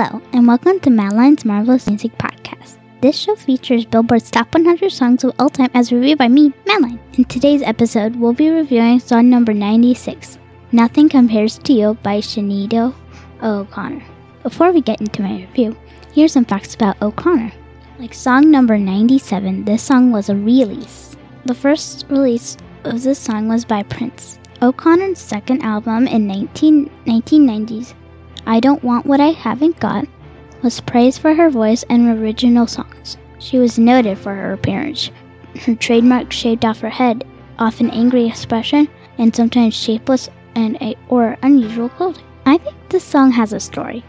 Hello, and welcome to Madeline's Marvelous Music Podcast. This show features Billboard's top 100 songs of all time as reviewed by me, Madeline. In today's episode, we'll be reviewing song number 96, Nothing Compares to You by Sinéad O'Connor. Before we get into my review, here's some facts about O'Connor. Like song number 97, this song was a release. The first release of this song was by Prince. O'Connor's second album in 19, 1990s I Don't Want What I Haven't Got was praised for her voice and original songs. She was noted for her appearance, her trademark shaved off her head, often angry expression, and sometimes shapeless and a, or unusual clothing. I think this song has a story.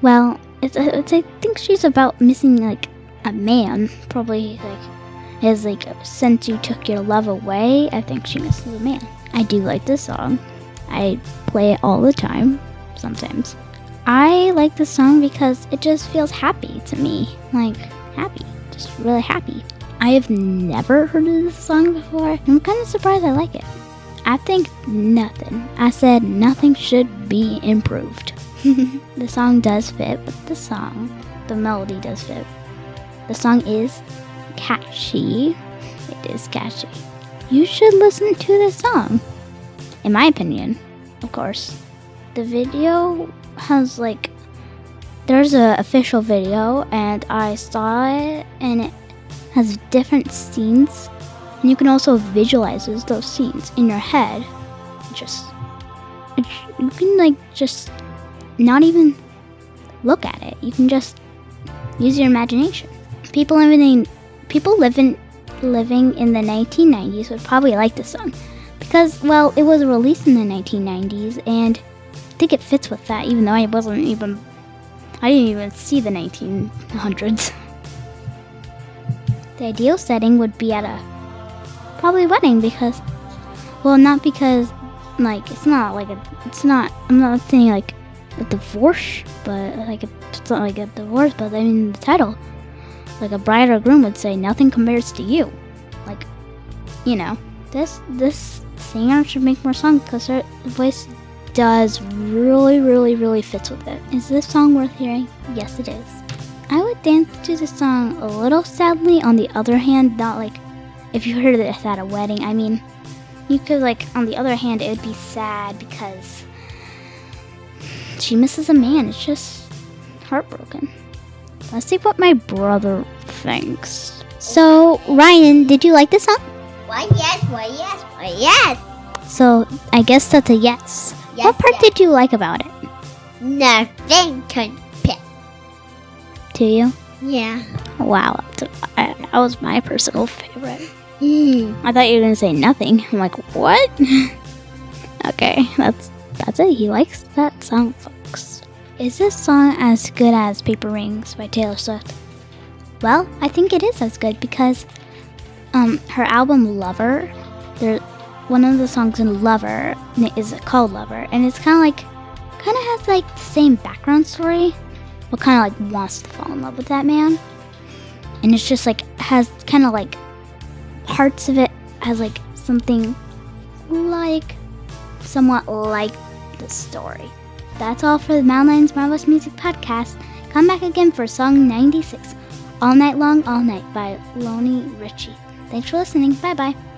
Well, it's, it's I think she's about missing like a man, probably like his like since you took your love away. I think she misses a man. I do like this song. I play it all the time, sometimes. I like this song because it just feels happy to me. Like, happy. Just really happy. I have never heard of this song before. I'm kind of surprised I like it. I think nothing. I said nothing should be improved. the song does fit with the song. The melody does fit. The song is catchy. It is catchy. You should listen to this song. In my opinion, of course. The video has like there's a official video and I saw it and it has different scenes and you can also visualize those scenes in your head. Just you can like just not even look at it. You can just use your imagination. People living in people living living in the 1990s would probably like this song because well, it was released in the 1990s and think it fits with that, even though I wasn't even. I didn't even see the 1900s. The ideal setting would be at a probably wedding because, well, not because like it's not like a, it's not. I'm not saying like a divorce, but like a, it's not like a divorce, but I mean the title, like a bride or groom would say, "Nothing compares to you." Like, you know, this this singer should make more songs because her voice does really, really, really fits with it. Is this song worth hearing? Yes, it is. I would dance to the song a little sadly. On the other hand, not like if you heard this at a wedding. I mean, you could like. On the other hand, it would be sad because she misses a man. It's just heartbroken. Let's see what my brother thinks. So, Ryan, did you like this song? Why yes, why yes, why yes. So, I guess that's a yes. Yes, what part yes. did you like about it? Nothing compare. To you? Yeah. Wow, I- that was my personal favorite. Mm. I thought you were gonna say nothing. I'm like, what? okay, that's that's it. He likes that song, folks. Is this song as good as Paper Rings by Taylor Swift? Well, I think it is as good because um her album Lover, there one of the songs in Lover is called Lover, and it's kind of like kind of has like the same background story, but kind of like wants to fall in love with that man, and it's just like has kind of like parts of it has like something like somewhat like the story. That's all for the Madeline's Marvelous Music Podcast. Come back again for song 96, All Night Long, All Night by Lonnie Richie. Thanks for listening. Bye bye.